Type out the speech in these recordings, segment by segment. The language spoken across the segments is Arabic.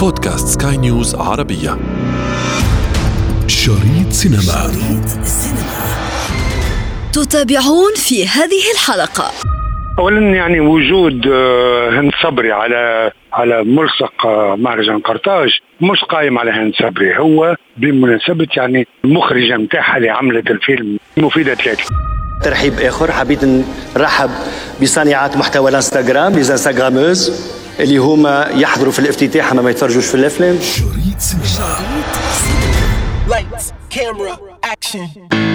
بودكاست سكاي نيوز عربية. شريط سينما. شريط تتابعون في هذه الحلقة. اولا يعني وجود آه، هند صبري على على ملصق آه، مهرجان قرطاج مش قايم على هند صبري. هو بمناسبة يعني المخرجه نتاعها اللي عملت الفيلم مفيده ثلاثة ترحيب آخر حبيت نرحب بصانعات محتوى الانستغرام لي انستغراموز اللي هما يحضروا في الافتتاح اما ما يتفرجوش في الأفلام شريط سينما Lights, camera, action.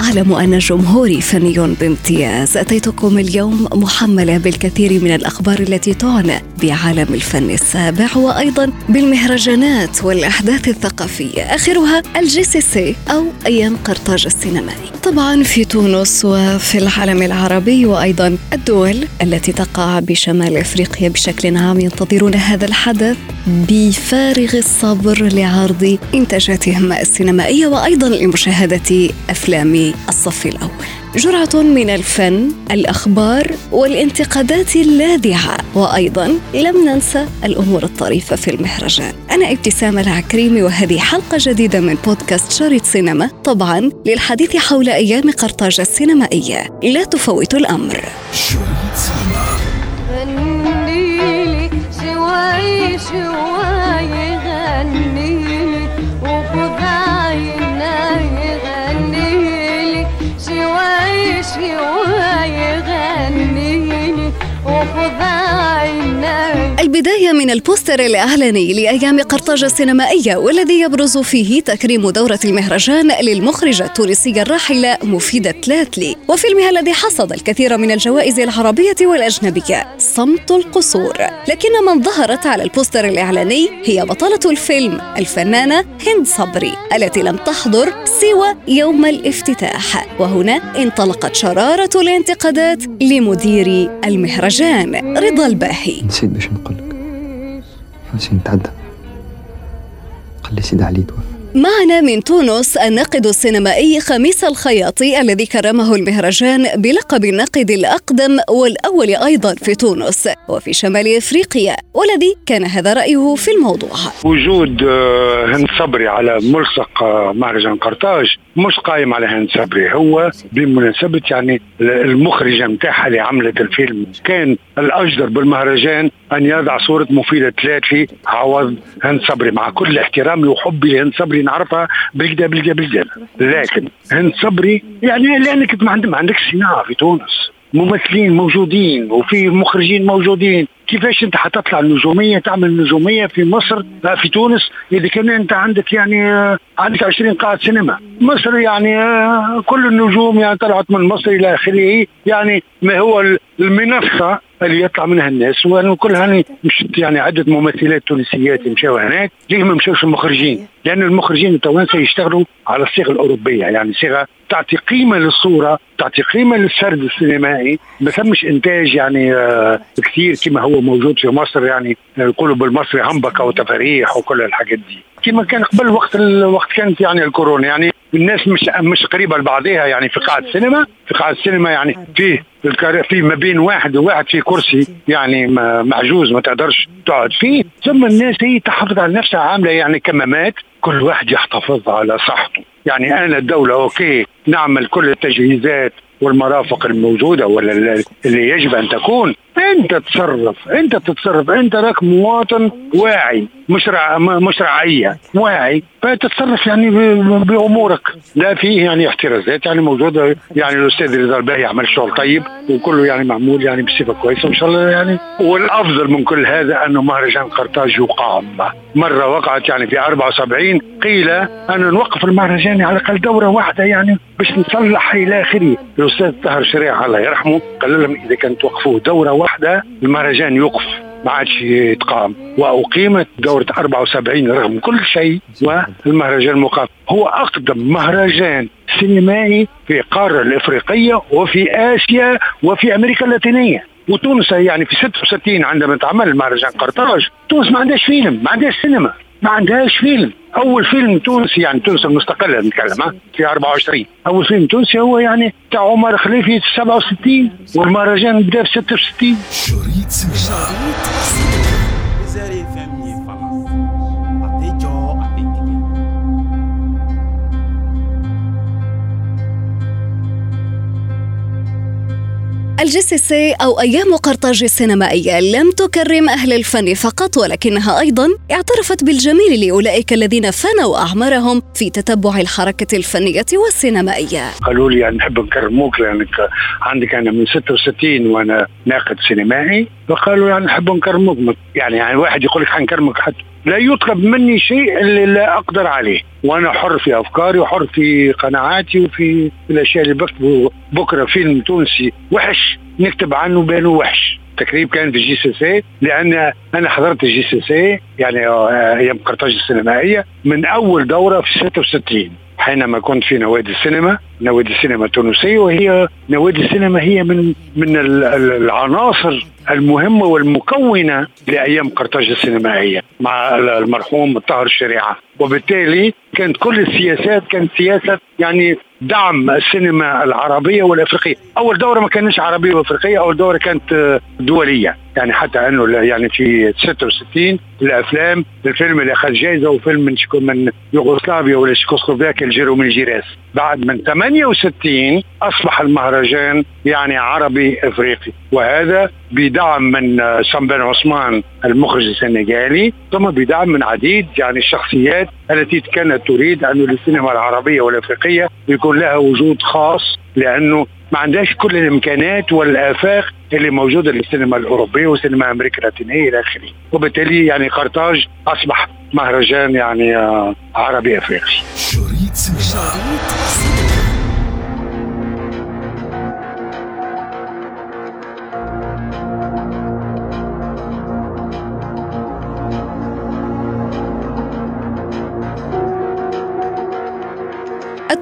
أعلم أن جمهوري فني بامتياز. أتيتكم اليوم محملة بالكثير من الأخبار التي تعنى بعالم الفن السابع وأيضا بالمهرجانات والأحداث الثقافية آخرها ال JCC أو أيام قرطاج السينمائي. طبعا في تونس وفي العالم العربي وأيضا الدول التي تقع بشمال أفريقيا بشكل عام ينتظرون هذا الحدث بفارغ الصبر لعرض إنتاجاتهم السينمائية وأيضا لمشاهدة أفلام الصف الأول. جرعة من الفن، الأخبار والانتقادات اللاذعة. وأيضا لم ننسى الأمور الطريفة في المهرجان. أنا ابتسام العكريمي وهذه حلقة جديدة من بودكاست شريط سينما. طبعا للحديث حول أيام قرطاج السينمائية. لا تفوت الأمر. شريط البداية من البوستر الإعلاني لأيام قرطاج السينمائية والذي يبرز فيه تكريم دورة المهرجان للمخرجة التونسية الراحلة مفيدة تلاتلي. وفيلمها الذي حصد الكثير من الجوائز العربية والأجنبية صمت القصور. لكن من ظهرت على البوستر الإعلاني هي بطلة الفيلم الفنانة هند صبري التي لم تحضر سوى يوم الافتتاح. وهنا انطلقت شرارة الانتقادات لمدير المهرجان رضا الباهي. نسيت باش نقول لك حسين تعدى قال لي سيدي علي توفى. معنا من تونس الناقد السينمائي خميس الخياطي الذي كرمه المهرجان بلقب الناقد الأقدم والأول أيضا في تونس وفي شمال أفريقيا والذي كان هذا رأيه في الموضوع. وجود آه، هند صبري على ملصق آه، مهرجان قرطاج مش قايم على هند صبري هو بمناسبة يعني المخرجة نتاعها اللي عملت الفيلم كان الأجدر بالمهرجان أن يضع صورة مفيدة ثلاثي عوض هند صبري. مع كل احترامي وحبي لهند صبري نعرفها بالكدا بالكدا بالكدا لكن هند صبري يعني لأنك ما عندك صناعة في تونس. ممثلين موجودين وفي مخرجين موجودين. كيفاش أنت حتطلع النجومية تعمل نجوميه في مصر؟ في تونس. إذا كان أنت عندك يعني عندك 20 قاعة سينما. مصر يعني آه، كل النجوم يعني طلعت من مصر إلى آخره. يعني ما هو ال- المنصة اللي يطلع منها الناس وأنا كلها يعني مشت يعني عده ممثلات تونسيات مشاو هناك ليه ما مشاوش المخرجين؟ لأن المخرجين التوانسه يشتغلوا على الصيغة الأوروبية يعني صيغة تعطي قيمة للصورة تعطي قيمة للسرد السينمائي ما ثمش إنتاج يعني آه كثير كما هو موجود في مصر يعني يقولوا بالمصري همبكة وتفاريح وكل الحاجات دي كما كان قبل وقت وقت كانت يعني الكورونا يعني الناس مش مش قريبة لبعضها يعني في قاعه السينما في قاعه السينما يعني فيه في ما بين واحد وواحد في كرسي يعني معجوز ما تقدرش تقعد فيه. ثم الناس هي تحافظ على نفسها عاملة يعني كمامات كل واحد يحتفظ على صحته. يعني أنا الدولة أوكي نعمل كل التجهيزات والمرافق الموجودة ولا ال- اللي يجب أن تكون انت تصرف انت تتصرف انت راك مواطن واعي مش رع... مش رعيه واعي. فتتصرف يعني ب- بأمورك. لا فيه يعني احترازات يعني موجودة يعني الأستاذ رضا الباهي يعمل شغل طيب وكله يعني معمول يعني بصفة كويسة وإن شاء الله يعني. والأفضل من كل هذا انه مهرجان قرطاج يقام. مرة وقعت يعني في 74 قيل أن نوقف المهرجان على الأقل دورة واحدة يعني باش نصلح إلى آخره. الأستاذ طاهر شريع الله يرحمه قال لهم إذا كان توقفوه دورة واحدة المهرجان يوقف ما عادش يتقام. وأقيمت دورة 74 رغم كل شيء والمهرجان مقام. هو أقدم مهرجان سينمائي في القاره الإفريقية وفي آسيا وفي أمريكا اللاتينية. وتونس يعني في 66 عندما تعمل مهرجان قرطاج تونس ما عندهاش فيلم ما عندهاش سينما ما عندهاش فيلم. أول فيلم تونسي يعني تونس المستقلة نتكلم في 24 أول فيلم تونسي هو يعني تاع عمر خليفي 67 والمهرجان بدأ في 66 شريط سينما ال JCC أو أيام قرطاج السينمائية لم تكرم أهل الفن فقط ولكنها أيضا اعترفت بالجميل لأولئك الذين فنوا أعمارهم في تتبع الحركة الفنية والسينمائية. قالوا لي يعني نحب نكرموك لأنك عندك أنا من 66 وأنا ناقد سينمائي فقالوا يعني نحب نكرموك. يعني يعني واحد يقول لك حنكرمك حتى لا يطلب مني شيء اللي لا أقدر عليه. وأنا حر في أفكاري وحر في قناعاتي وفي الأشياء اللي بكتبه بكرة فيلم تونسي وحش. نكتب عنه بأنه وحش. تكريم كان في JCC لأن أنا حضرت ال JCC يعني آه، أيام قرطاج السينمائية من أول دورة في 66 حينما كنت في نوادي السينما نوادي السينما التونسية وهي نوادي السينما هي من من ال- ال- العناصر المهمة والمكونة لأيام قرطاج السينمائية مع ال- المرحوم طاهر الشريعة. وبالتالي كانت كل السياسات كانت سياسة يعني دعم السينما العربية والأفريقية. أول دورة ما كانتش عربية وأفريقية أول دورة كانت دولية. يعني حتى أنه يعني في 66 الأفلام الفيلم اللي أخذ جائزة وفيلم من شكو- من يوغوسلافيا ولا تشيكوسلوفاكيا الجيرو من جيراس بعد من 68 أصبح المهرجان يعني عربي أفريقي. وهذا بدعم من آه، سامبن عثمان المخرج السنغالي ثم بدعم من عديد يعني الشخصيات التي كانت تريد أن السينما العربية والأفريقية يكون لها وجود خاص لأنه ما عندهاش كل الإمكانات والآفاق اللي موجودة للسينما الأوروبية والسينما أمريكا اللاتينية إلى آخره، وبالتالي يعني قرطاج أصبح مهرجان يعني آه، عربي أفريقي. شريط سينما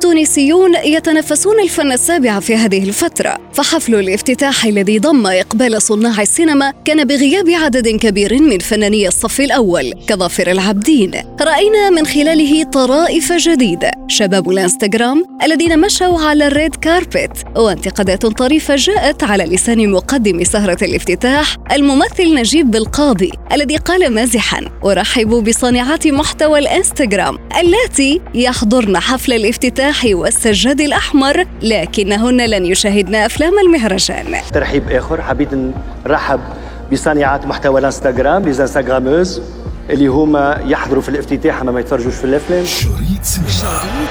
التونسيون يتنفسون الفن السابع في هذه الفترة فحفل الافتتاح الذي ضم إقبال صناع السينما كان بغياب عدد كبير من فناني الصف الأول كظافر العابدين. رأينا من خلاله طرائف جديدة. شباب الانستغرام الذين مشوا على ال red carpet وانتقادات طريفة جاءت على لسان مقدم سهرة الافتتاح الممثل نجيب بالقاضي الذي قال مازحا ارحبوا بصانعات محتوى الانستغرام اللاتي يحضرن حفل الافتتاح والسجاد الاحمر لكنهن لن يشاهدن افلام المهرجان ترحيب اخر حبيت نرحب بصانعات محتوى الانستغرام لي انستغراموز اللي هما يحضروا في الافتتاح اما ما يتفرجوش في الافلام شريط سينما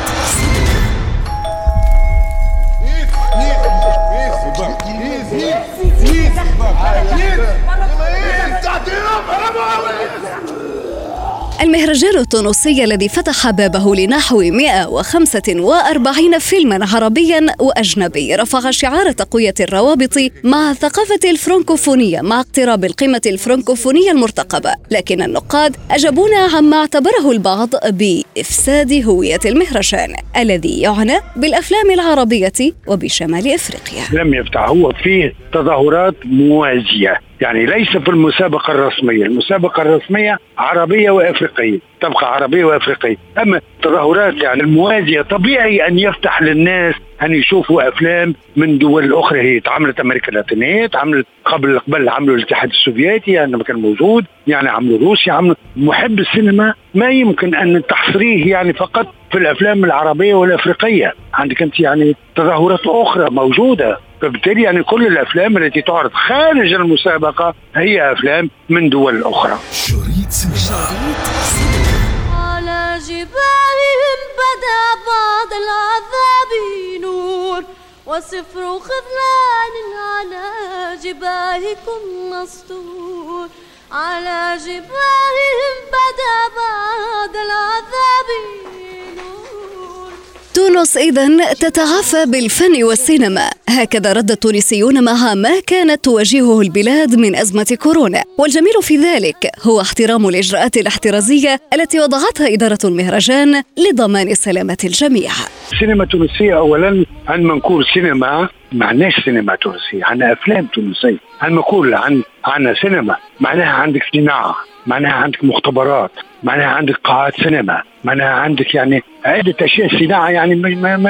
المهرجان التونسي الذي فتح بابه لنحو 145 فيلما عربيا وأجنبي. رفع شعار تقوية الروابط مع الثقافه الفرنكوفونية مع اقتراب القمه الفرنكوفونية المرتقبة، لكن النقاد أجابونا عما اعتبره البعض بإفساد هوية المهرجان الذي يعنى بالأفلام العربية وبشمال أفريقيا. لم يفتح هو فيه تظاهرات موازيه يعني ليس في المسابقة الرسمية. المسابقة الرسمية عربية وأفريقية تبقى عربية وأفريقية. أما التظاهرات يعني الموازية طبيعي أن يفتح للناس أن يشوفوا أفلام من دول أخرى. هي تعملت أمريكا اللاتينية تعملت قبل قبل عملوا الاتحاد السوفيتي عندما كان موجود يعني عملوا روسيا عملوا محب السينما ما يمكن أن تحصريه يعني فقط في الأفلام العربية والأفريقية. عندك أنت يعني تظاهرات أخرى موجودة. فبالتالي يعني كل الأفلام التي تعرض خارج المسابقة هي أفلام من دول أخرى. شريط على جبالهم بدا بعض العذاب نور وسفر خذلان على جباهكم مسطور على جباههم بدا بعض العذاب نور تونس إذا تتعافى بالفن والسينما. هكذا رد التونسيون مع ما كانت تواجهه البلاد من أزمة كورونا. والجميل في ذلك هو احترام الإجراءات الاحترازية التي وضعتها إدارة المهرجان لضمان سلامة الجميع. السينما التونسيه اولا عندما نقول سينما. ما عندناش سينما تونسية عندنا أفلام تونسية. لما نقول عن عندنا سينما معناها عندك صناعة معناها عندك مختبرات معناها عندك قاعات سينما معناها عندك يعني عدة أشياء صناعة يعني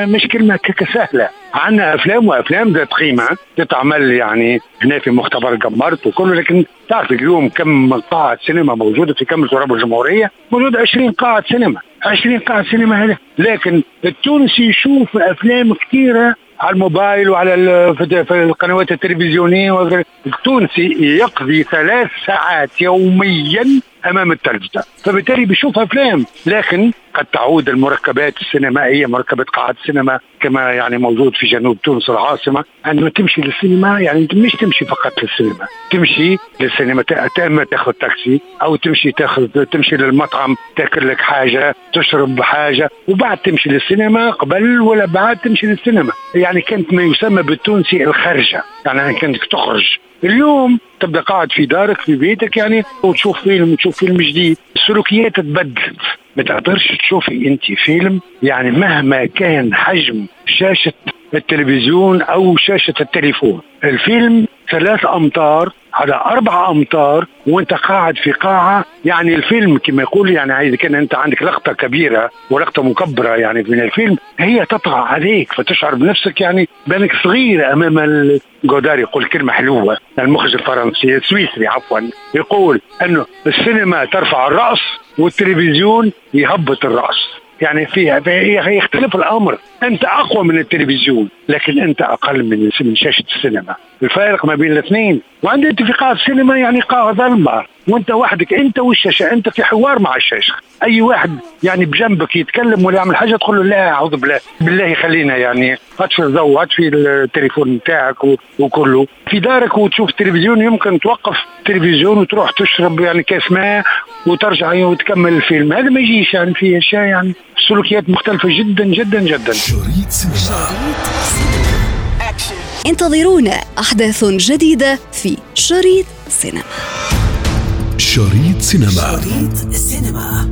مش كلمة سهلة. عندنا أفلام وأفلام ذات قيمة تتعمل يعني هنا في مختبر قمرت وكله لكن تعرف اليوم كم قاعة سينما موجودة في كم تراب الجمهورية موجود 20 قاعة سينما. 20 قاعة سينما هذا لكن التونسي يشوف أفلام كثيرة على الموبايل وعلى في القنوات التلفزيونية التونسي يقضي ثلاث ساعات يوميا أمام التلفزة. فبالتالي بيشوف أفلام لكن قد تعود المركبات السينمائية مركبة قاعات السينما كما يعني موجود في جنوب تونس العاصمة عندما تمشي للسينما يعني مش تمشي فقط للسينما. تمشي للسينما اما تاخذ تاكسي أو تمشي تاخذ تمشي للمطعم تاكل لك حاجة تشرب حاجة وبعد تمشي للسينما قبل ولا بعد تمشي للسينما. يعني كانت ما يسمى بالتونسي الخرجة. يعني كانك تخرج. اليوم تبدا قاعد في دارك في بيتك يعني وتشوف فيلم فيلم جديد السلوكيات تبدلت ما تقدرش تشوفي أنت فيلم يعني مهما كان حجم شاشة التلفزيون أو شاشة التليفون. الفيلم ثلاث أمتار على أربع أمتار وأنت قاعد في قاعة. يعني الفيلم كما يقول يعني اذا كأن أنت عندك لقطة كبيرة ولقطة مكبرة يعني من الفيلم هي تطغى عليك فتشعر بنفسك يعني بأنك صغير أمام جودار يقول كلمة حلوة. المخرج الفرنسي السويسري عفوا يقول أنه السينما ترفع الرأس والتلفزيون يهبط الرأس. يعني فيها يختلف الأمر. أنت أقوى من التلفزيون لكن أنت أقل من من شاشة السينما. الفارق ما بين الاثنين. وعند اتفاقات السينما يعني قاعه ظلمة. وأنت وحدك أنت والشاشة أنت في حوار مع الشاشة. أي واحد يعني بجنبك يتكلم ولا يعمل حاجة تقول له لا أعوذ بالله. بالله خلينا يعني. اطفي الضوء اطفي التليفون بتاعك وكله. في دارك وتشوف تلفزيون يمكن توقف تلفزيون وتروح تشرب يعني كاس ماء وترجع وتكمل الفيلم. هذا ما يجيش يعني في أشياء يعني سلوكيات مختلفة جدا جدا جدا. شريط سينما. انتظرونا أحداث جديدة في شريط سينما. شريط سينما. سينما.